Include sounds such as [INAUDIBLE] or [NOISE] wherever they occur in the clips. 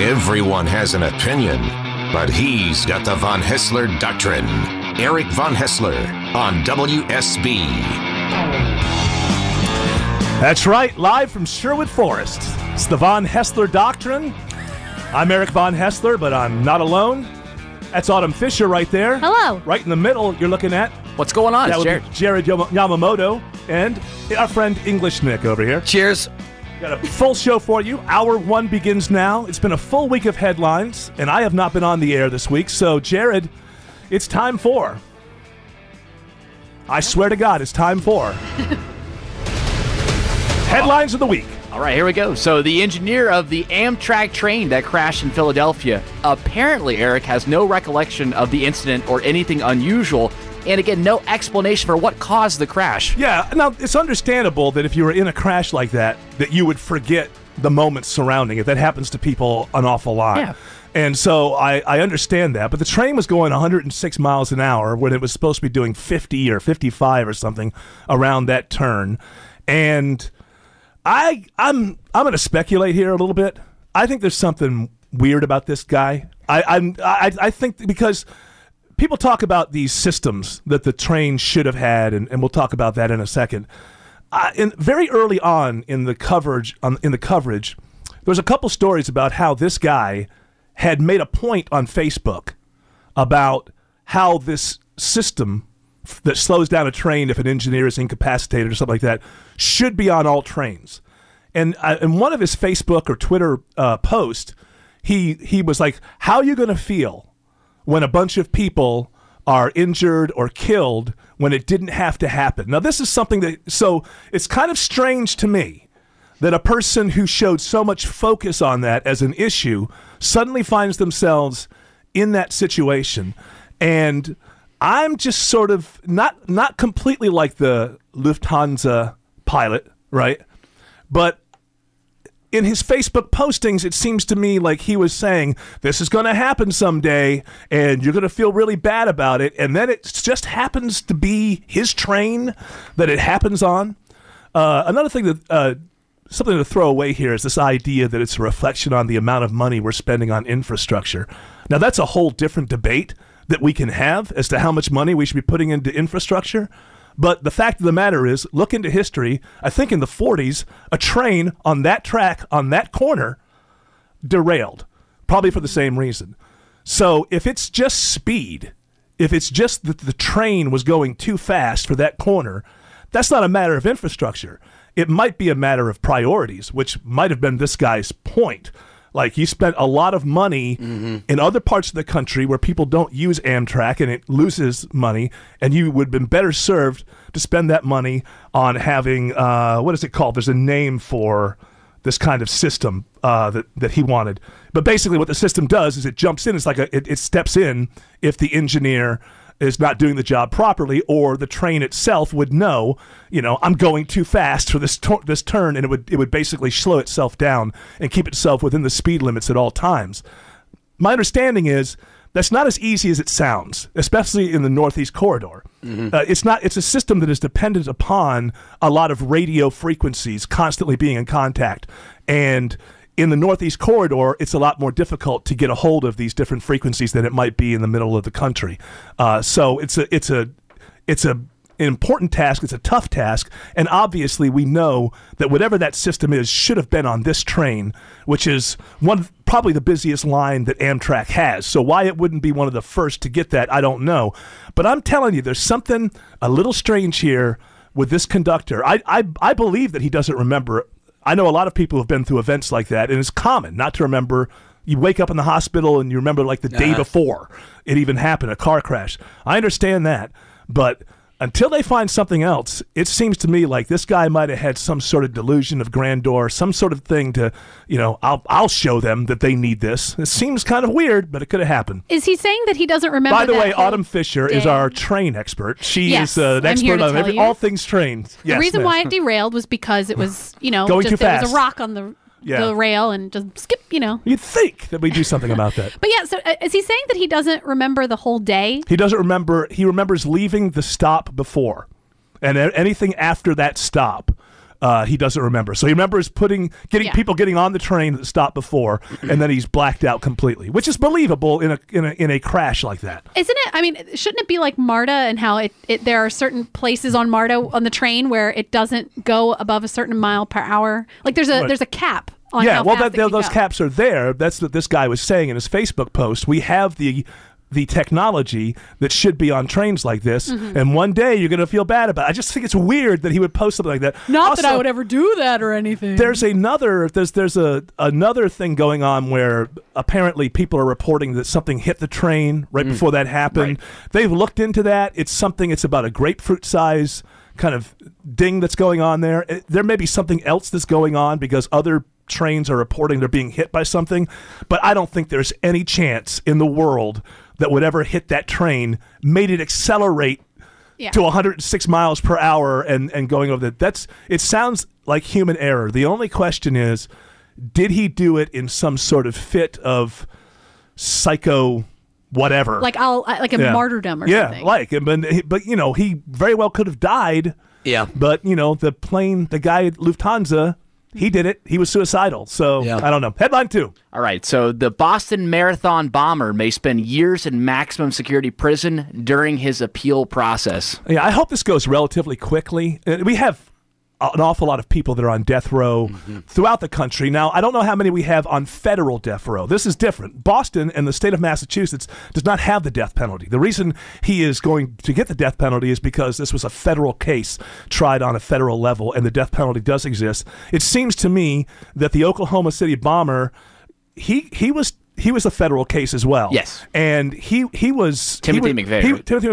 Everyone has an opinion, but he's got the Von Haessler Doctrine. Eric Von Haessler on WSB. That's right, live from Sherwood Forest. It's the Von Haessler Doctrine. I'm Eric Von Haessler, but I'm not alone. That's Autumn Fisher right there. Hello. Right in the middle, you're looking at. What's going on? That would Jared. be Jared Yamamoto and our friend English Nick over here. Cheers. Got a full show for you. Hour one begins now. It's been a full week of headlines, and I have not been on the air this week. So, Jared, it's time for. I swear to God, it's time for. [LAUGHS] headlines of the week. All right, here we go. So, the engineer of the Amtrak train that crashed in Philadelphia apparently, Eric, has no recollection of the incident or anything unusual, and again, no explanation for what caused the crash. Yeah, now it's understandable that if you were in a crash like that, that you would forget the moments surrounding it. That happens to people an awful lot. Yeah. And so I, I understand that. But the train was going 106 miles an hour when it was supposed to be doing 50 or 55 or something around that turn. And I I'm I'm going to speculate here a little bit. I think there's something weird about this guy. I I'm, I I think because people talk about these systems that the train should have had, and, and we'll talk about that in a second. Uh, in very early on in the coverage, on, in the coverage, there was a couple stories about how this guy had made a point on Facebook about how this system that slows down a train if an engineer is incapacitated or something like that should be on all trains. And uh, in one of his Facebook or Twitter uh, posts, he he was like, "How are you going to feel when a bunch of people are injured or killed when it didn't have to happen. Now, this is something that, so it's kind of strange to me that a person who showed so much focus on that as an issue suddenly finds themselves in that situation. And I'm just sort of not not completely like the Lufthansa pilot, right? But in his Facebook postings, it seems to me like he was saying, This is going to happen someday, and you're going to feel really bad about it. And then it just happens to be his train that it happens on. Uh, another thing that, uh, something to throw away here is this idea that it's a reflection on the amount of money we're spending on infrastructure. Now, that's a whole different debate that we can have as to how much money we should be putting into infrastructure. But the fact of the matter is, look into history. I think in the 40s, a train on that track, on that corner, derailed, probably for the same reason. So if it's just speed, if it's just that the train was going too fast for that corner, that's not a matter of infrastructure. It might be a matter of priorities, which might have been this guy's point. Like he spent a lot of money in other parts of the country where people don't use Amtrak and it loses money, and you would have been better served to spend that money on having uh, what is it called? There's a name for this kind of system uh, that that he wanted. But basically, what the system does is it jumps in. It's like a, it, it steps in if the engineer is not doing the job properly, or the train itself would know, you know, I'm going too fast for this tor- this turn, and it would it would basically slow itself down and keep itself within the speed limits at all times. My understanding is that's not as easy as it sounds, especially in the Northeast Corridor. Uh, it's not. It's a system that is dependent upon a lot of radio frequencies constantly being in contact, and in the Northeast Corridor, it's a lot more difficult to get a hold of these different frequencies than it might be in the middle of the country. Uh, so it's a it's a it's a an important task. It's a tough task, and obviously we know that whatever that system is should have been on this train, which is one probably the busiest line that Amtrak has. So why it wouldn't be one of the first to get that, I don't know. But I'm telling you, there's something a little strange here with this conductor. I I, I believe that he doesn't remember. I know a lot of people have been through events like that, and it's common not to remember. You wake up in the hospital and you remember like the day uh-huh. before it even happened, a car crash. I understand that, but until they find something else, it seems to me like this guy might have had some sort of delusion of grandeur, some sort of thing to, you know, I'll I'll show them that they need this. It seems kind of weird, but it could have happened. Is he saying that he doesn't remember? By the way, Autumn Fisher is our train expert. She Yes, is uh, an expert on every, all things trains. The reason ma'am. why it derailed was because it was, you know, Going just too there was a rock on the Yeah. the rail and just skip, you know. You'd think that we do something about that. [LAUGHS] But yeah, so uh, is he saying that he doesn't remember the whole day? He doesn't remember. He remembers leaving the stop before, and a- anything after that stop. Uh, he doesn't remember. So he remembers putting getting Yeah. people getting on the train that stopped before, [CLEARS THROAT] and then he's blacked out completely, which is believable in a in a in a crash like that. Isn't it? I mean, shouldn't it be like MARTA and how it, it there are certain places on MARTA on the train where it doesn't go above a certain mile per hour? Like there's a Right. there's a cap yeah, how well, fast that, it can those go. caps are there. That's what this guy was saying in his Facebook post. We have the the technology that should be on trains like this, Mm-hmm. and one day you're going to feel bad about. it. I just think it's weird that he would post something like that. Not that I would ever do that or anything. There's another there's there's a another thing going on where apparently people are reporting that something hit the train right before that happened. They've looked into that. It's something. It's about a grapefruit size kind of ding that's going on there. It- there may be something else that's going on because other trains are reporting they're being hit by something, but I don't think there's any chance in the world that whatever hit that train made it accelerate Yeah. to 106 miles per hour and, and going over that. That's it sounds like human error. The only question is, did he do it in some sort of fit of psycho whatever? like I'll like a Yeah. martyrdom or yeah, something. like but, but you know he very well could have died. Yeah. But you know the plane, the guy at Lufthansa, he did it. He was suicidal. So Yeah. I don't know. Headline two. All right, so the Boston Marathon bomber may spend years in maximum security prison during his appeal process. Yeah, I hope this goes relatively quickly. Uh, We have an awful lot of people that are on death row mm-hmm. throughout the country. Now, I don't know how many we have on federal death row. This is different. Boston and the state of Massachusetts does not have the death penalty. The reason he is going to get the death penalty is because this was a federal case tried on a federal level and the death penalty does exist. It seems to me that the Oklahoma City bomber he he was he was a federal case as well. Yes. and he he was Timothy he was, McVeigh, he- Timothy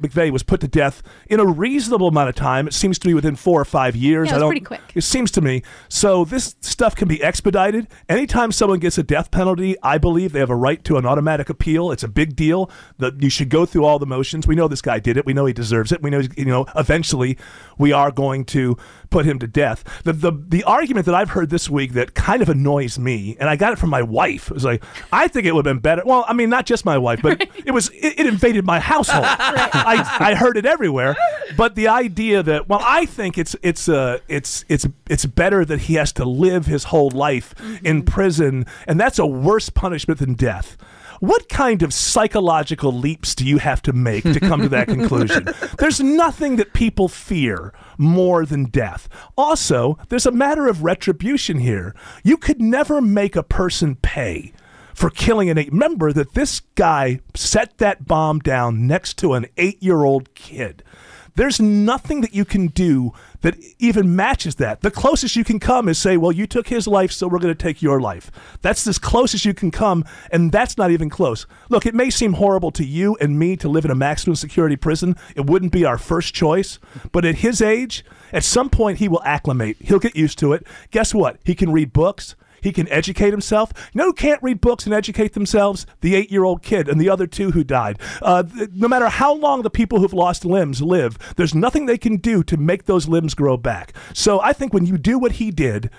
McVeigh was put to death in a reasonable amount of time. It seems to be within four or five years. Yeah, it I was don't, pretty quick. It seems to me. So this stuff can be expedited. Anytime someone gets a death penalty, I believe they have a right to an automatic appeal. It's a big deal. That you should go through all the motions. We know this guy did it. We know he deserves it. We know you know eventually we are going to put him to death. The the the argument that I've heard this week that kind of annoys me, and I got it from my wife. It was like I think it would have been better. Well, I mean, not just my wife, but it was it, it invaded my household. [LAUGHS] I, I heard it everywhere. But the idea that well, I think it's it's uh it's it's it's better that he has to live his whole life in prison, and that's a worse punishment than death. What kind of psychological leaps do you have to make to come to that [LAUGHS] conclusion? There's nothing that people fear more than death. Also, there's a matter of retribution here. You could never make a person pay for killing an eight. Remember that this guy set that bomb down next to an eight year old kid. There's nothing that you can do that even matches that. The closest you can come is say, well, you took his life, so we're going to take your life. That's as close as you can come, and that's not even close. Look, it may seem horrible to you and me to live in a maximum security prison. It wouldn't be our first choice, but at his age, at some point, he will acclimate. He'll get used to it. Guess what? He can read books. He can educate himself. You know who can't read books and educate themselves? The eight year old kid and the other two who died. Uh, th- no matter how long the people who've lost limbs live, there's nothing they can do to make those limbs grow back. So I think when you do what he did,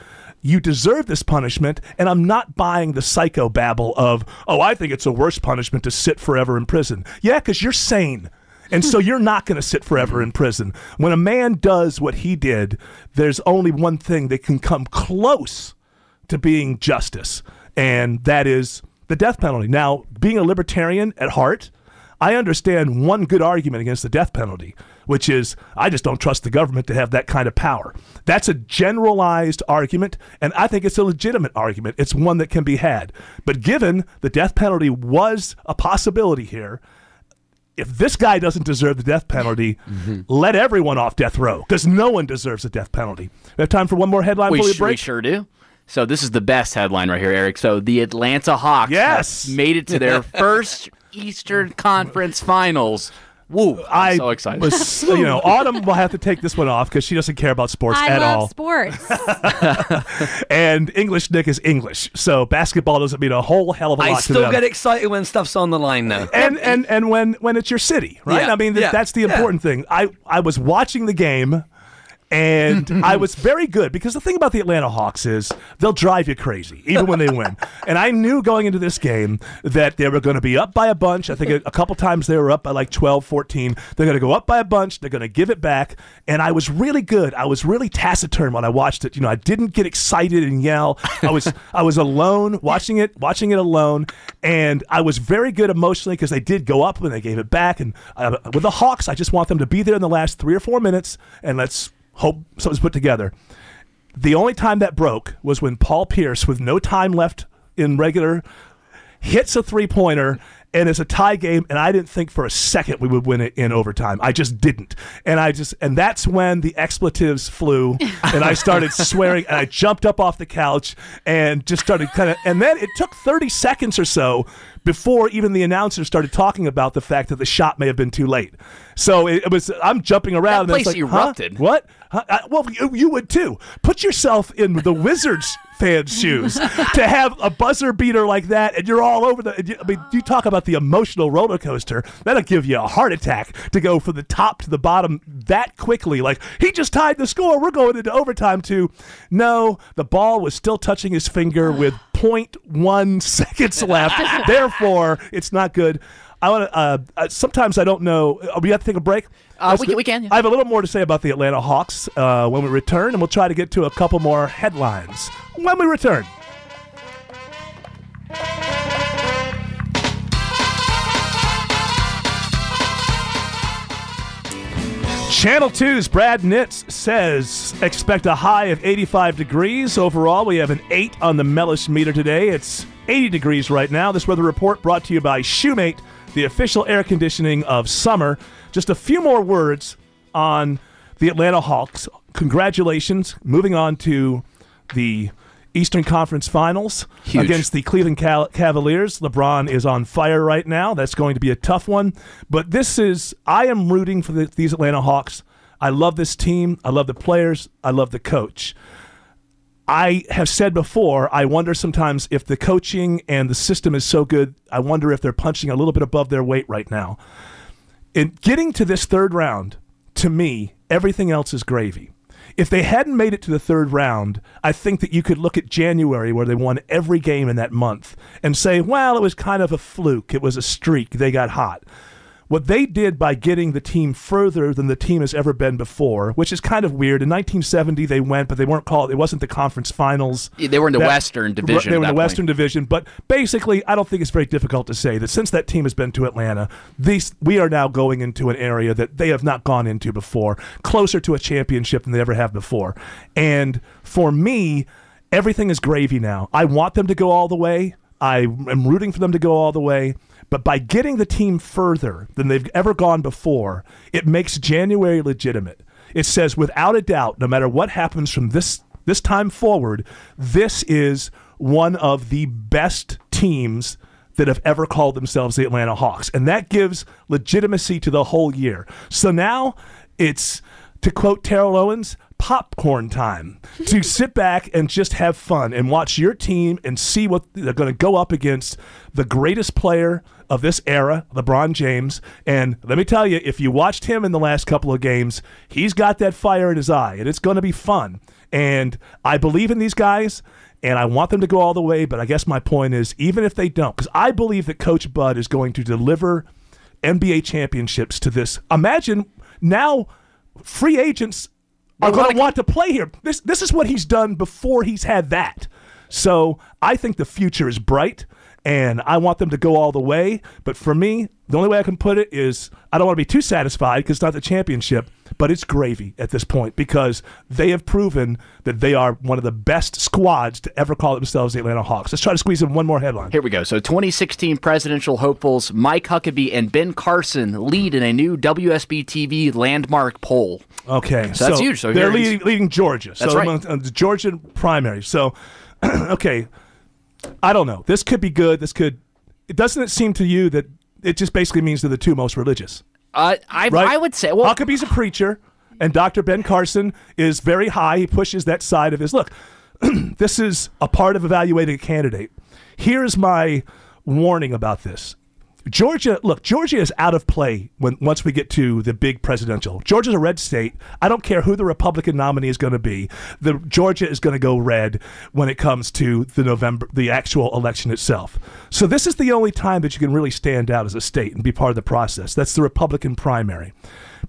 you deserve this punishment, and I'm not buying the psycho babble of, oh, I think it's a worse punishment to sit forever in prison. Yeah, because you're sane. And so you're not going to sit forever in prison. When a man does what he did, there's only one thing that can come close to being justice, and that is the death penalty. Now, being a libertarian at heart, I understand one good argument against the death penalty, which is I just don't trust the government to have that kind of power. That's a generalized argument, and I think it's a legitimate argument. It's one that can be had. But given the death penalty was a possibility here, if this guy doesn't deserve the death penalty, mm-hmm. let everyone off death row because no one deserves a death penalty. We have time for one more headline We, before we sh- we sure do. So this is the best headline right here, Eric. So the Atlanta Hawks Yes. have made it to their [LAUGHS] first Eastern Conference Finals. Woo! I'm I so excited. was, you know, Autumn will have to take this one off because she doesn't care about sports I at love all. sports. [LAUGHS] And English Nick is English, so basketball doesn't mean a whole hell of a lot I to still them. get excited when stuff's on the line though. and and and when when it's your city, right? Yeah, I mean, th- yeah, that's the yeah. important thing. I I was watching the game, And [LAUGHS] I was very good because the thing about the Atlanta Hawks is they'll drive you crazy, even when they win. [LAUGHS] And I knew going into this game that they were going to be up by a bunch. I think a, a couple times they were up by like 12, 14. They're going to go up by a bunch. They're going to give it back. And I was really good. I was really taciturn when I watched it. You know, I didn't get excited and yell. I was [LAUGHS] I was alone watching it, watching it alone. And I was very good emotionally because they did go up when they gave it back. And uh, with the Hawks, I just want them to be there in the last three or four minutes. And let's hope something's put together. The only time that broke was when Paul Pierce, with no time left in regular, hits a three pointer and it's a tie game and I didn't think for a second we would win it in overtime. I just didn't. And I just and that's when the expletives flew [LAUGHS] and I started swearing and I jumped up off the couch and just started kind of and then it took 30 seconds or so before even the announcer started talking about the fact that the shot may have been too late. So it, it was I'm jumping around That and it's place like, huh? erupted. What? Huh? I- well, you, you would too. Put yourself in the [LAUGHS] Wizards shoes [LAUGHS] to have a buzzer beater like that, and you're all over the. I mean, you talk about the emotional roller coaster. That'll give you a heart attack to go from the top to the bottom that quickly. Like he just tied the score. We're going into overtime To No, the ball was still touching his finger [SIGHS] with 0.1 seconds left. [LAUGHS] Therefore, it's not good. I want to. Uh, uh, sometimes I don't know. Uh, we have to take a break. Uh, we can- we can, yeah. I have a little more to say about the Atlanta Hawks uh, when we return, and we'll try to get to a couple more headlines when we return. Channel 2's Brad Nitz says expect a high of 85 degrees. Overall, we have an 8 on the Mellish meter today. It's 80 degrees right now. This weather report brought to you by Shoemate, the official air conditioning of summer. Just a few more words on the Atlanta Hawks. Congratulations. Moving on to the Eastern Conference Finals Huge. against the Cleveland Cal- Cavaliers. LeBron is on fire right now. That's going to be a tough one. But this is, I am rooting for the, these Atlanta Hawks. I love this team. I love the players. I love the coach. I have said before, I wonder sometimes if the coaching and the system is so good, I wonder if they're punching a little bit above their weight right now. In getting to this third round, to me, everything else is gravy. If they hadn't made it to the third round, I think that you could look at January where they won every game in that month and say, well, it was kind of a fluke. It was a streak. They got hot. What they did by getting the team further than the team has ever been before, which is kind of weird. In 1970, they went, but they weren't called. It wasn't the conference finals. Yeah, they were in the Western Division They were in that the point. Western Division, but basically, I don't think it's very difficult to say that since that team has been to Atlanta, these we are now going into an area that they have not gone into before, closer to a championship than they ever have before. And for me, everything is gravy now. I want them to go all the way. I am rooting for them to go all the way. But by getting the team further than they've ever gone before, it makes January legitimate. It says without a doubt, no matter what happens from this this time forward, this is one of the best teams that have ever called themselves the Atlanta Hawks. And that gives legitimacy to the whole year. So now it's, to quote Terrell Owens, popcorn time to [LAUGHS] sit back and just have fun and watch your team and see what they're going to go up against the greatest player of this era, LeBron James. And let me tell you, if you watched him in the last couple of games, he's got that fire in his eye, and it's going to be fun. And I believe in these guys and I want them to go all the way. But I guess my point is, even if they don't, because I believe that Coach Bud is going to deliver NBA championships to this. Imagine now free agents are going to want to play here. This this is what he's done before he's had that. So I think the future is bright, and I want them to go all the way. But for me, the only way I can put it is I don't want to be too satisfied because it's not the championship, but it's gravy at this point because they have proven that they are one of the best squads to ever call themselves the Atlanta Hawks. Let's try to squeeze in one more headline. Here we go. So 2016 presidential hopefuls Mike Huckabee and Ben Carson lead in a new WSB TV landmark poll. Okay, So that's huge. So they're leading, leading Georgia. That's so right. among- uh, the Georgia primary. So, [CLEARS THROAT] okay, I don't know. This could be good. This could. It doesn't it seem to you that it just basically means they're the two most religious, Uh, I, right? I would say, well, Huckabee's a preacher, and Dr. Ben Carson is very high. He pushes that side of his look. [CLEARS THROAT] this is a part of evaluating a candidate. Here's my warning about this. Georgia, look, Georgia is out of play when once we get to the big presidential. Georgia's a red state. I don't care who the Republican nominee is going to be. The Georgia is going to go red when it comes to the November, the actual election itself. So this is the only time that you can really stand out as a state and be part of the process. That's the Republican primary.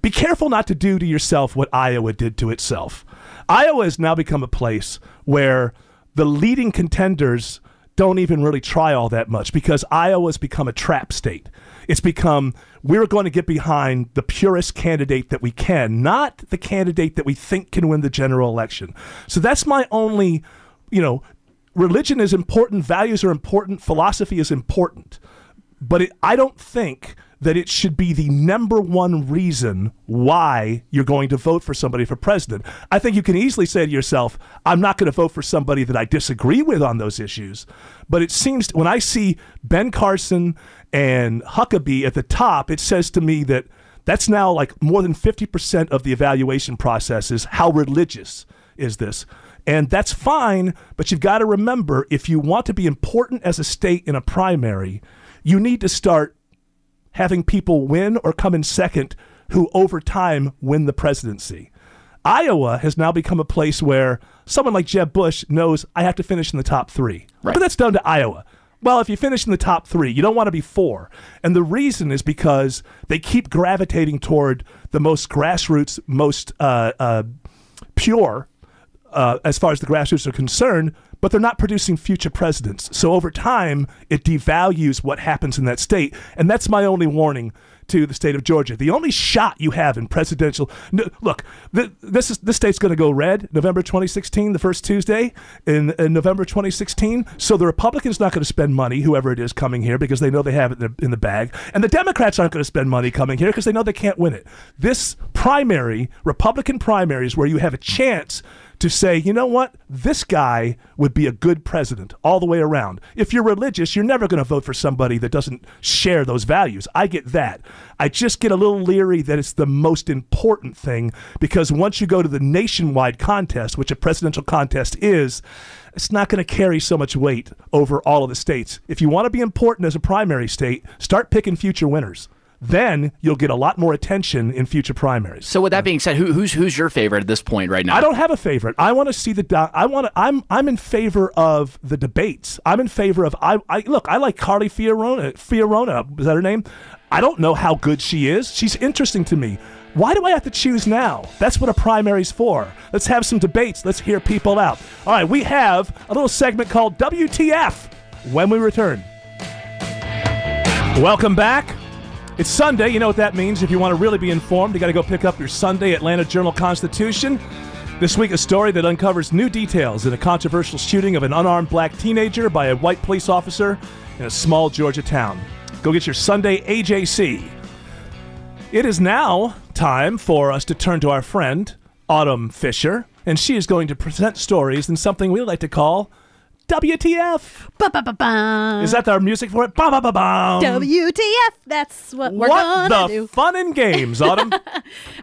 Be careful not to do to yourself what Iowa did to itself. Iowa has now become a place where the leading contenders don't even really try all that much because Iowa's become a trap state. It's become we're going to get behind the purest candidate that we can, not the candidate that we think can win the general election. So that's my only, you know, religion is important, values are important, philosophy is important. But it, I don't think that it should be the number one reason why you're going to vote for somebody for president. I think you can easily say to yourself, I'm not going to vote for somebody that I disagree with on those issues. But it seems when I see Ben Carson and Huckabee at the top, it says to me that that's now like more than 50% of the evaluation process is how religious is this. And that's fine, but you've got to remember if you want to be important as a state in a primary, you need to start having people win or come in second who over time win the presidency. Iowa has now become a place where someone like Jeb Bush knows I have to finish in the top three. Right. But that's down to Iowa. Well, if you finish in the top three, you don't want to be four. And the reason is because they keep gravitating toward the most grassroots, most uh, uh, pure uh, as far as the grassroots are concerned, but they're not producing future presidents. So over time, it devalues what happens in that state. And that's my only warning to the state of Georgia. The only shot you have in presidential no, look, th- this is this state's going to go red November 2016, the first Tuesday in, in November 2016. So the Republicans not going to spend money, whoever it is coming here, because they know they have it in the, in the bag, and the Democrats aren't going to spend money coming here because they know they can't win it. This primary, Republican primary, is where you have a chance to say, you know what, this guy would be a good president all the way around. If you're religious, you're never going to vote for somebody that doesn't share those values. I get that. I just get a little leery that it's the most important thing because once you go to the nationwide contest, which a presidential contest is, it's not going to carry so much weight over all of the states. If you want to be important as a primary state, start picking future winners then you'll get a lot more attention in future primaries. So with that being said, who, who's who's your favorite at this point right now? I don't have a favorite. I want to see the. Do- I want to. I'm I'm in favor of the debates. I'm in favor of. I, I look. I like Carly Fiorina. Fiorina is that her name? I don't know how good she is. She's interesting to me. Why do I have to choose now? That's what a primary's for. Let's have some debates. Let's hear people out. All right, we have a little segment called WTF when we return. Welcome back. It's Sunday. You know what that means. If you want to really be informed, you got to go pick up your Sunday Atlanta Journal Constitution. This week, a story that uncovers new details in a controversial shooting of an unarmed black teenager by a white police officer in a small Georgia town. Go get your Sunday AJC. It is now time for us to turn to our friend, Autumn Fisher, and she is going to present stories in something we like to call WTF. Ba-ba-ba-bum. Is that our music for it? Ba ba ba ba. WTF? That's what we're What gonna do. What the fun and games, Autumn? [LAUGHS]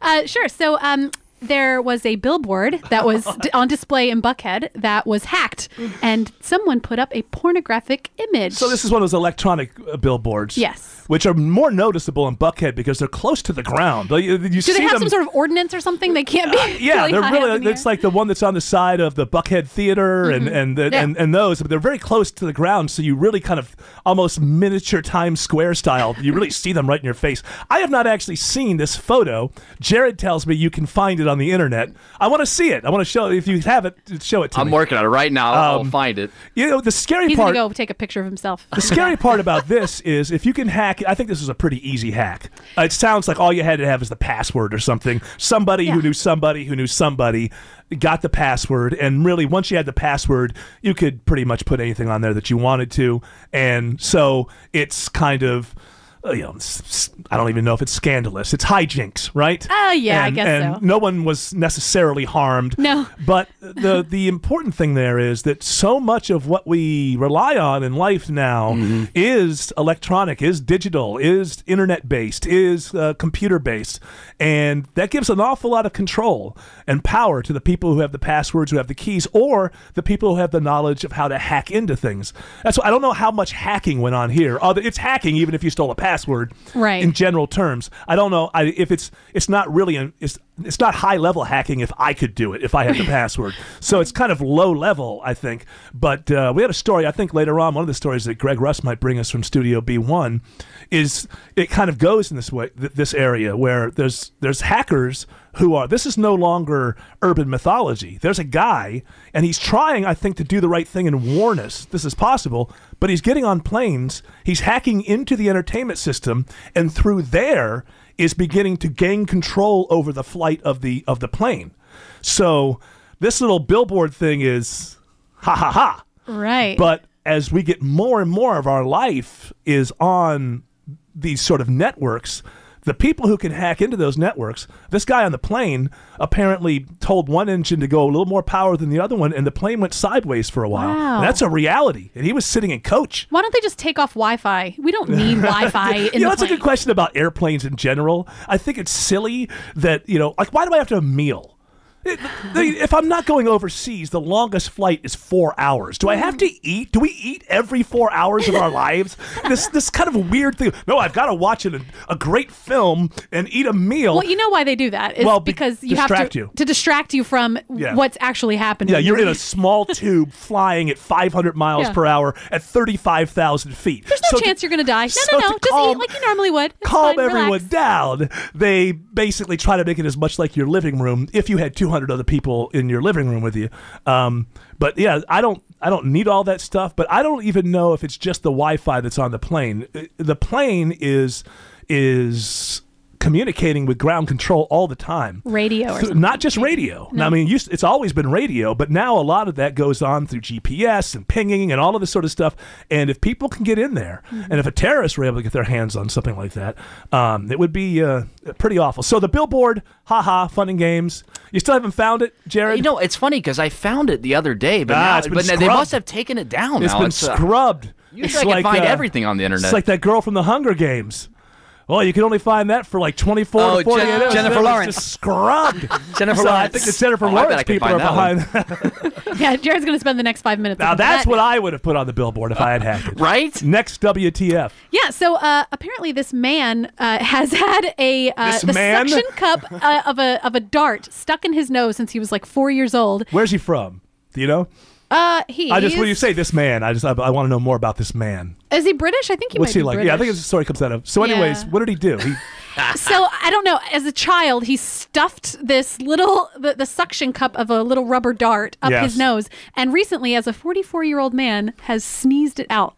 Uh, sure. So, um, there was a billboard that was [LAUGHS] d- on display in Buckhead that was hacked, and someone put up a pornographic image. So this is one of those electronic uh, billboards. Yes. Which are more noticeable in Buckhead because they're close to the ground. Like, You, you Do see they have them, some sort of ordinance or something? They can't be. yeah, really they're high up really. in It's air? like the one that's on the side of the Buckhead Theater and and, the, Yeah. and and those, but they're very close to the ground, so you really kind of almost miniature Times Square style. You really see them right in your face. I have not actually seen this photo. Jared tells me you can find it on the internet. I want to see it. I want to show. If you have it, show it to me. I'm working on it right now. I'll Um, find it. You know the scary He's part. gonna go take a picture of himself. The scary [LAUGHS] part about this is if you can hack, I think this is a pretty easy hack. Uh, it sounds like all you had to have is the password or something. Somebody who knew somebody who knew somebody got the password, and really, once you had the password, you could pretty much put anything on there that you wanted to. And so it's kind of uh, you know, s- s- I don't even know if it's scandalous. It's hijinks, right? Oh, yeah, I and, guess and so. No one was necessarily harmed. No. But the [LAUGHS] the important thing there is that so much of what we rely on in life now Mm-hmm. is electronic, is digital, is internet based, is uh, computer based, and that gives an awful lot of control and power to the people who have the passwords, who have the keys, or the people who have the knowledge of how to hack into things. That's why I don't know how much hacking went on here. Although it's hacking, even if you stole a password, Right. In general terms, I don't know I, if it's it's not really an, it's it's not high level hacking if I could do it if I had the [LAUGHS] password. So it's kind of low level, I think. But uh, we had a story I think later on. One of the stories that Greg Russ might bring us from Studio B one is it kind of goes in this way th- this area where there's there's hackers who are this is no longer urban mythology. There's a guy and he's trying I think to do the right thing and warn us this is possible, but he's getting on planes, he's hacking into the entertainment system and through there is beginning to gain control over the flight of the of the plane. So this little billboard thing is ha ha ha. Right. But as we get more and more of our life is on these sort of networks, the people who can hack into those networks, this guy on the plane apparently told one engine to go a little more power than the other one, and the plane went sideways for a while. Wow. That's a reality. And he was sitting in coach. Why don't they just take off Wi-Fi? We don't need [LAUGHS] Wi-Fi in you know, that's a good question about airplanes in general. I think it's silly that, you know, like, why do I have to have a meal? If I'm not going overseas, the longest flight is four hours. Do I have to eat? Do we eat every four hours of our lives? This this kind of weird thing. No, I've got to watch a, a great film and eat a meal. Well, you know why they do that is Well, be- because you have to you. to distract you from Yeah. what's actually happening. yeah, you're in a [LAUGHS] small tube flying at 500 miles Yeah. per hour at 35,000 feet. There's no So to- chance you're going to die. No, so no, no. Just calm- eat like you normally would. It's calm fine, everyone relax. down. They basically try to make it as much like your living room if you had 200 other people in your living room with you. Um, but yeah, I don't I don't need all that stuff, but I don't even know if it's just the Wi-Fi that's on the plane. Uh, The plane is is communicating with ground control all the time. Radio or Th- Not just radio. I mean, used, it's always been radio, but now a lot of that goes on through GPS and pinging and all of this sort of stuff. And if people can get in there, Mm-hmm. and if a terrorist were able to get their hands on something like that, um, it would be uh, pretty awful. So the billboard, haha, fun and games. You still haven't found it, Jared? You know, it's funny because I found it the other day, but Ah, now it's been but now they must have taken it down. it's now. been uh, scrubbed. Usually I can find everything on the internet. It's like that girl from the Hunger Games. Well, you can only find that for like 24 Oh, to 48 Jen- hours. Jennifer Lawrence. Just scrubbed. [LAUGHS] Jennifer So I Lawrence. think the Jennifer Oh, Lawrence people are find that behind. [LAUGHS] [LAUGHS] yeah, Jared's going to spend the next five minutes. now that's that. what I would have put on the billboard if I had had it. right? Next WTF. Yeah, so uh, apparently this man uh, has had a uh, the man? suction cup uh, of a of a dart stuck in his nose since he was like four years old. Where's he from? Do you know? Uh, he I just when you say this man, I just I, I want to know more about this man. is he British? I think he What's might he be like? British. Yeah, I think the story comes out of. So, anyways, Yeah. what did he do? He [LAUGHS] so I don't know. As a child, he stuffed this little the, the suction cup of a little rubber dart up Yes. his nose, and recently, as a 44 year old man, has sneezed it out.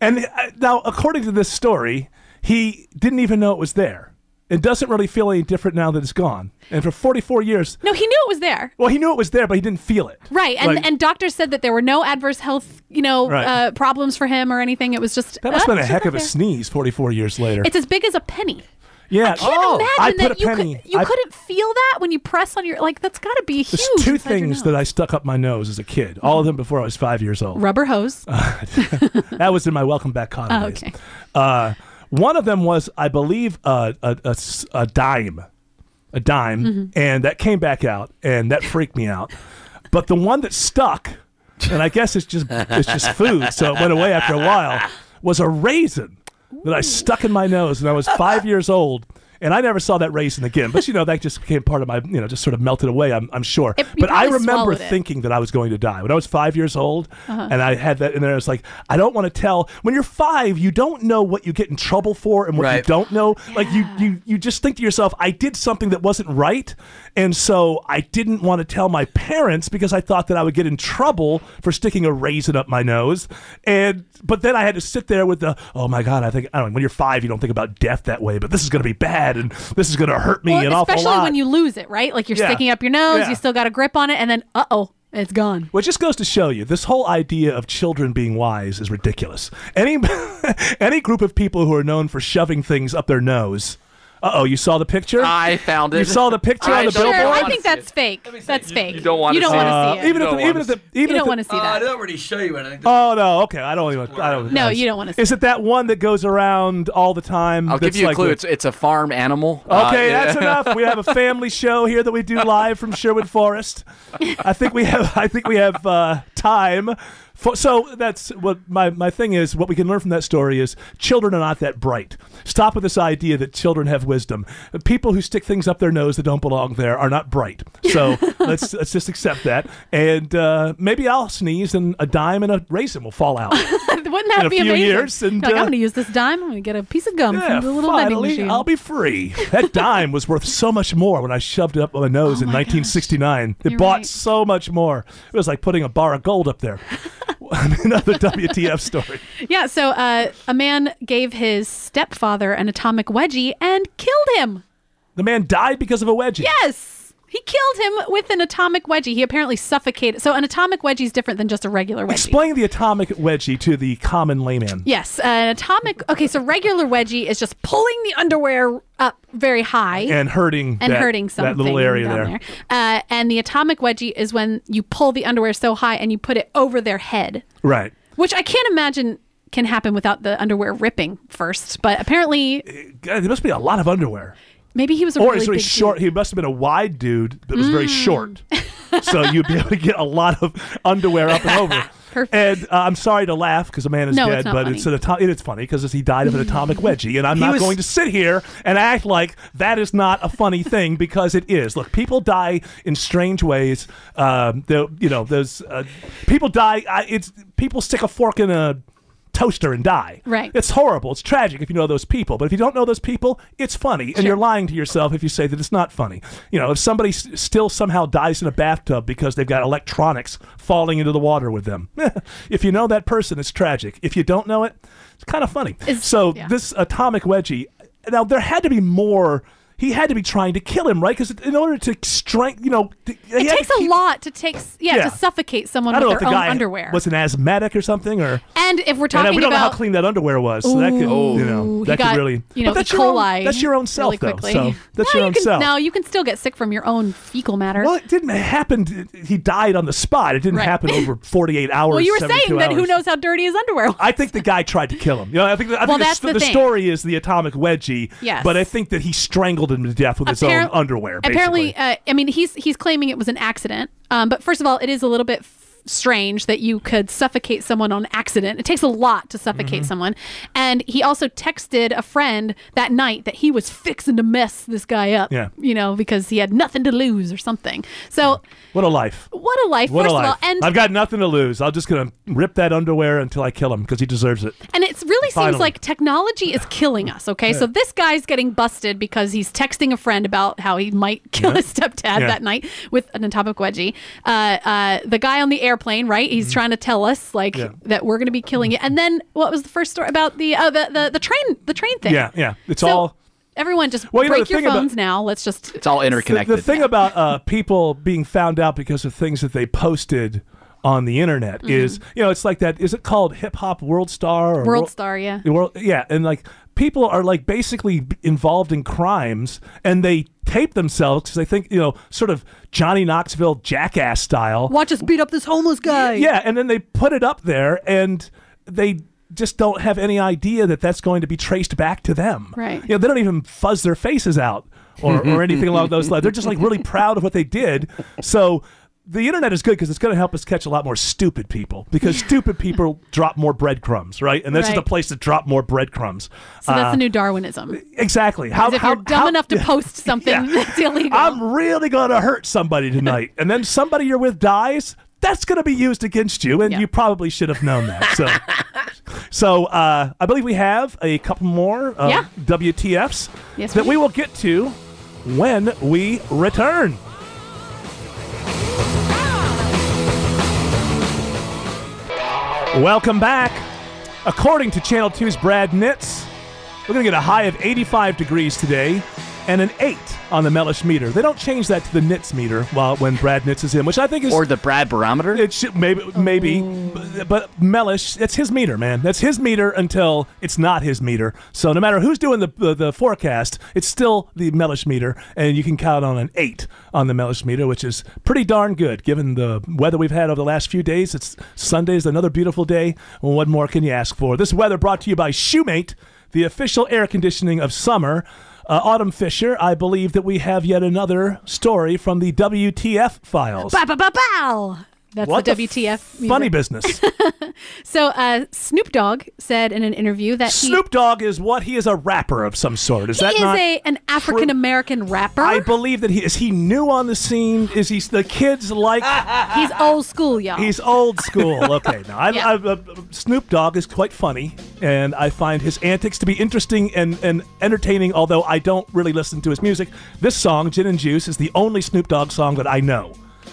and uh, now according to this story, he didn't even know it was there. It doesn't really feel any different now that it's gone. And for 44 years, No, he knew it was there. well, he knew it was there, but he didn't feel it. Right, and Like- and doctors said that there were no adverse health, you know, Right. uh, problems for him or anything. It was just That must have been a heck of a there. sneeze 44 years later. It's as big as a penny. yeah. I can't Oh, imagine I put that a you penny. could you I- couldn't feel that when you press on your like that's got to be huge. There's two things that I stuck up my nose as a kid. All of them before I was five years old. rubber hose. [LAUGHS] That was in my welcome back Kotter Oh, okay. Uh, one of them was, I believe, uh, a, a a dime, a dime, Mm-hmm. and that came back out, and that freaked me out. But the one that stuck, and I guess it's just it's just food, so it went away after a while, was a raisin that I stuck in my nose when I was five years old. And I never saw that raisin again, but you know that just became part of my, you know, just sort of melted away. I'm, I'm sure. It- but I remember thinking that I was going to die when I was five years old, Uh-huh. and I had that in there. It's like I don't want to tell. When you're five, you don't know what you get in trouble for and what you don't know. Like you, you, you just think to yourself, I did something that wasn't right, and so I didn't want to tell my parents because I thought that I would get in trouble for sticking a raisin up my nose. And but then I had to sit there with the, oh my god, I think I don't know. When you're five, you don't think about death that way, but this is going to be bad, and this is going to hurt me Well, an awful lot. especially when you lose it, right? Like you're Yeah. sticking up your nose, Yeah. you still got a grip on it, and then uh oh, It's gone. Well, it just goes to show you this whole idea of children being wise is ridiculous. Any [LAUGHS] any group of people who are known for shoving things up their nose. Uh oh, you saw the picture? I found it. You saw the picture I on the don't billboard? Sure, I think that's fake. That's you- fake. you don't wanna see want it. Uh, to it. even if don't the, even wanna if the, even you if don't the- want to see Uh, I that. don't really show you anything. Oh no, okay, I don't even. I don't. No, I- you don't wanna see Is it that one that goes around all the time? I'll that's give you a like clue. the- It's it's a farm animal. Uh, Okay, yeah. that's enough. We have a [LAUGHS] family show here that we do live from Sherwood Forest. I think we have. I think we have uh, time. For, so that's what my, my thing is. What we can learn from that story is children are not that bright. Stop with this idea that children have wisdom. People who stick things up their nose that don't belong there are not bright. So [LAUGHS] let's let's just accept that. And uh, maybe I'll sneeze and a dime and a raisin will fall out. [LAUGHS] Wouldn't that in a be few amazing? years, and, like, uh, I'm going to use this dime. I'm going to get a piece of gum Yeah, from the little vending finally, machine. I'll be free. That [LAUGHS] dime was worth so much more when I shoved it up my nose in Oh my 1969. It You're bought right. so much more. It was like putting a bar of gold up there. [LAUGHS] Another WTF story. Yeah, so uh, a man gave his stepfather an atomic wedgie and killed him. The man died because of a wedgie. Yes. He killed him with an atomic wedgie. He apparently suffocated. So an atomic wedgie is different than just a regular wedgie. Explain the atomic wedgie to the common layman. Yes, an atomic. Okay, so regular wedgie is just pulling the underwear up very high And hurting and that, hurting something that little area down there. Uh, and the atomic wedgie is when you pull the underwear so high and you put it over their head, Right. which I can't imagine can happen without the underwear ripping first. But apparently, there must be a lot of underwear. Maybe he was a Or really big short. dude. He must have been a wide dude that was Mm. very short. [LAUGHS] so you'd be able to get a lot of underwear up and over. [LAUGHS] Perfect. And uh, I'm sorry to laugh because a man is No, dead, it's but funny. it's an ato- it is funny because he died of an atomic [LAUGHS] wedgie, and I'm not was- going to sit here and act like that is not a funny thing because it is. Look, people die in strange ways. Um, you know, there's uh, people die. I, it's people stick a fork in a toaster and die. Right. It's horrible. It's tragic if you know those people. But if you don't know those people, it's funny. And Sure. you're lying to yourself if you say that it's not funny. You know, if somebody s- still somehow dies in a bathtub because they've got electronics falling into the water with them, [LAUGHS] if you know that person, it's tragic. If you don't know it, it's kind of funny. It's- so yeah. this atomic wedgie, now there had to be more. He had to be trying to kill him, right? Because in order to strength, you know, he It takes a lot to take, yeah, Yeah. to suffocate someone I don't know with if their the own guy underwear. was an asthmatic or something, or and if we're uh, talking, and we don't know how clean that underwear was, so that could, you know, that he got, could really, you know, but that's E. your own, coli that's your own self, really though. So [LAUGHS] that's no, your you own can, self. No, you can still get sick from your own fecal matter. Well, it didn't happen. He died on the spot. It didn't Right. happen over [LAUGHS] 48 hours. well, you were 72 saying that who knows how dirty his underwear was. I think the guy tried to kill him. You know, I think, I think Well, the, that's st- the the story is the atomic wedgie. Yes. But I think that he strangled him to death with his own underwear. Basically. Apparently, uh, I mean, he's he's claiming it was an accident. Um, but first of all, it is a little bit strange that you could suffocate someone on accident. It takes a lot to suffocate Mm-hmm. someone. And he also texted a friend that night that he was fixing to mess this guy up. Yeah. You know, because he had nothing to lose or something. So what a life. what a life! What first a of all, life. and I've got nothing to lose. I'm just going to rip that underwear until I kill him because he deserves it. And it really Finally. seems like technology is killing us, okay? So this guy's getting busted because he's texting a friend about how he might kill his stepdad Yeah. that night with an atomic wedgie. Uh, uh, the guy on the airplane, right? He's trying to tell us like Mm-hmm. Yeah. that we're going to be killing it. And then what was the first story about the uh, the, the the train the train thing? Yeah, yeah. It's So all. everyone just Well, you break the your thing about- phones now. Let's just It's all interconnected. the thing about uh, [LAUGHS] people being found out because of things that they posted on the internet Mm-hmm. is, you know, it's like that. Is it called Hip Hop World Star? Or World World- Star, yeah. World, yeah, and like people are like basically involved in crimes, and they tape themselves because they think you know, sort of Johnny Knoxville jackass style. Watch us beat up this homeless guy. Yeah, and then they put it up there, and they just don't have any idea that that's going to be traced back to them. Right. You know, they don't even fuzz their faces out or, or anything along those lines. They're just like really [LAUGHS] proud of what they did. So the internet is good because it's going to help us catch a lot more stupid people because stupid people [LAUGHS] drop more breadcrumbs, right? And this is Right. the place to drop more breadcrumbs. So that's Uh, the new Darwinism. exactly. How, if how, you're dumb how- enough to [LAUGHS] post something Yeah. that's illegal. I'm really going to hurt somebody tonight. and then somebody you're with dies. That's going to be used against you, and Yeah. you probably should have known that. So, [LAUGHS] so uh, I believe we have a couple more uh, Yeah. WTFs Yes, that we we will get to when we return. Welcome back. According to Channel 2's Brad Nitz, we're going to get a high of 85 degrees today and an 8 on the Mellish meter. They don't change that to the Nitz meter while when Brad Nitz is in, which I think is Or the Brad barometer? it should maybe maybe, but, but Mellish, that's his meter, man. That's his meter until it's not his meter. So no matter who's doing the the, the forecast, it's still the Mellish meter, and you can count on an eight on the Mellish meter, which is pretty darn good given the weather we've had over the last few days. It's Sunday's another beautiful day. Well, what more can you ask for? This weather brought to you by Shoemate, the official air conditioning of summer. Uh, Autumn Fisher, I believe that we have yet another story from the WTF files. Bow, bow, bow. That's What the the WTF. f-. Funny business. [LAUGHS] So uh, Snoop Dogg said in an interview that he, Snoop Dogg is what? He is a rapper of some sort. Is he that is not? a an African American rapper. I believe that he is. He new on the scene. Is he? The kids like. [LAUGHS] He's old school, y'all. He's old school. [LAUGHS] Okay, now I, Yeah. I, uh, Snoop Dogg is quite funny, and I find his antics to be interesting and, and entertaining. Although I don't really listen to his music. This song, "Gin and Juice," is the only Snoop Dogg song that I know.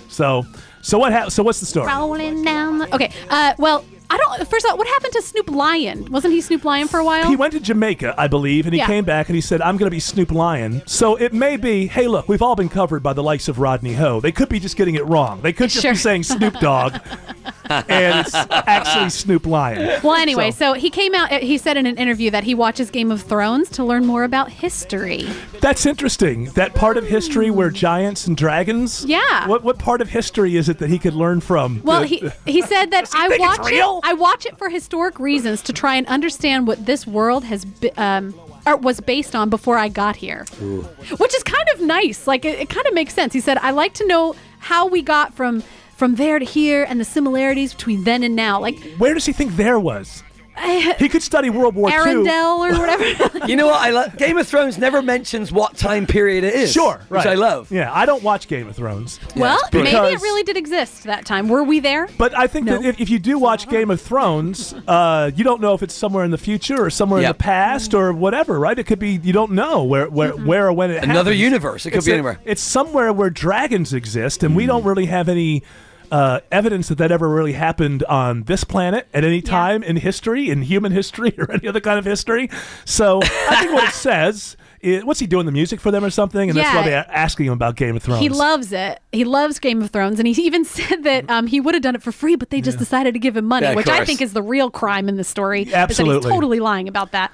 So, so what? Ha- so what's the story? rolling down. The, okay. Uh, well, I don't. First of all, what happened to Snoop Lion? Wasn't he Snoop Lion for a while? He went to Jamaica, I believe, and he Yeah. came back and he said, I'm going to be Snoop Lion. So it may be, hey, look, we've all been covered by the likes of Rodney Ho. They could be just getting it wrong. They could just Sure. be saying Snoop Dogg, and it's actually Snoop Lion. Well, anyway, So- he came out. He said in an interview that he watches Game of Thrones to learn more about history. That's interesting. That part of history where giants and dragons. Yeah. What what part of history is it that he could learn from? Well, he he said that [LAUGHS] I think it's watch real? I watch it for historic reasons to try and understand what this world has be, um or was based on before I got here, which is kind of nice. Like it, it kind of makes sense. He said I like to know how we got from from there to here and the similarities between then and now. Like where does he think there was? He could study World War II. Arendelle or whatever. [LAUGHS] You know what? I love Game of Thrones never mentions what time period it is. Sure, which. I love. Yeah, I don't watch Game of Thrones. well, it's maybe it really did exist that time. Were we there? But I think that if, if you do watch Game of Thrones, uh, you don't know if it's somewhere in the future or somewhere in the past or whatever, right? It could be you don't know where where, where or when it Another happens. universe. It could It's be a- anywhere. It's somewhere where dragons exist, and we don't really have any. Uh, evidence that that ever really happened on this planet at any time in history, in human history, [LAUGHS] or any other kind of history. So I think what it says is, what's he doing the music for them or something? And that's why they're asking him about Game of Thrones. He loves it. He loves Game of Thrones, and he [LAUGHS] even said that um, he would have done it for free, but they just decided to give him money, Yeah, of which I think is the real crime in the story. Is Absolutely. he's totally lying about that.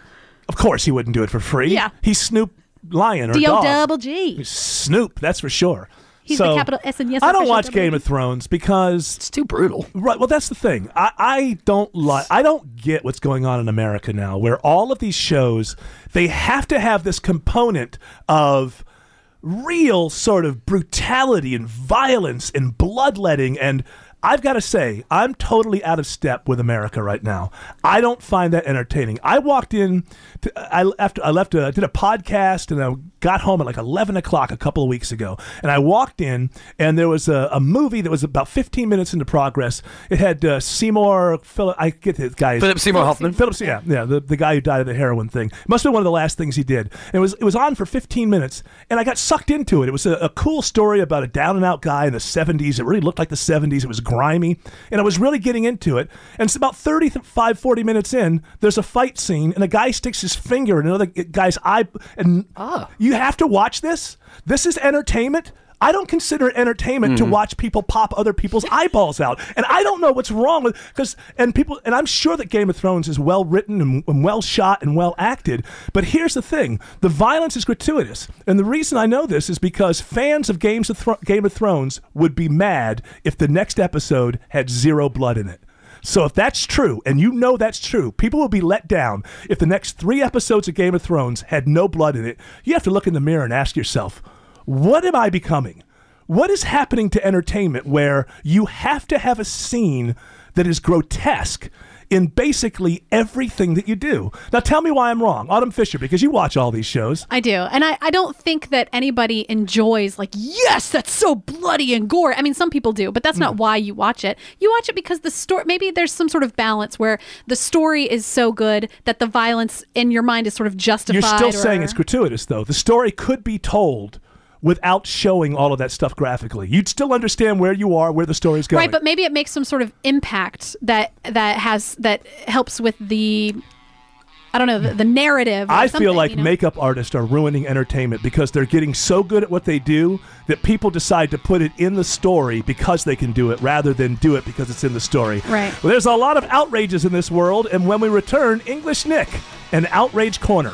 Of course, he wouldn't do it for free. Yeah. he's Snoop Lion or D O dog. double G. Snoop, that's for sure. He's So, the capital S and yes. I don't watch double Game of Thrones because It's too brutal. right. Well, that's the thing. I, I don't like. I don't get what's going on in America now, where all of these shows they have to have this component of real sort of brutality and violence and bloodletting and I've got to say, I'm totally out of step with America right now. I don't find that entertaining. I walked in, to, I after I left, a, I did a podcast, and I got home at like 11 o'clock a couple of weeks ago, and I walked in, and there was a, a movie that was about 15 minutes into progress. It had uh, Seymour, Philip, I get the guy, Philip Seymour Hoffman. Phillips, yeah, yeah, the, the guy who died of the heroin thing. Must have been one of the last things he did. And it was it was on for 15 minutes, and I got sucked into it. It was a, a cool story about a down and out guy in the 70s. It really looked like the 70s. It was grimy, and I was really getting into it. And it's about 35, 40 minutes in. There's a fight scene, and a guy sticks his finger in another guy's eye. And ah. you have to watch this. This is entertainment. I don't consider it entertainment to mm-hmm. watch people pop other people's eyeballs out, and I don't know what's wrong with because and people and I'm sure that Game of Thrones is well written and, and well shot and well acted. But here's the thing: the violence is gratuitous, and the reason I know this is because fans of Games of Thro- Game of Thrones would be mad if the next episode had zero blood in it. So if that's true, and you know that's true, people will be let down if the next three episodes of Game of Thrones had no blood in it. You have to look in the mirror and ask yourself, what am I becoming? What is happening to entertainment where you have to have a scene that is grotesque in basically everything that you do? Now tell me why I'm wrong. Autumn Fisher, because you watch all these shows. I do. And I, I don't think that anybody enjoys, like, yes, that's so bloody and gore. I mean, some people do, but that's Hmm. not why you watch it. You watch it because the story, maybe there's some sort of balance where the story is so good that the violence in your mind is sort of justified. You're still or- saying it's gratuitous, though. The story could be told without showing all of that stuff graphically. You'd still understand where you are, where the story's going. Right, but maybe it makes some sort of impact that that has that helps with the I don't know the, the narrative. I feel like you know? makeup artists are ruining entertainment because they're getting so good at what they do that people decide to put it in the story because they can do it rather than do it because it's in the story. Right. Well, there's a lot of outrages in this world, and when we return, English Nick, an outrage corner.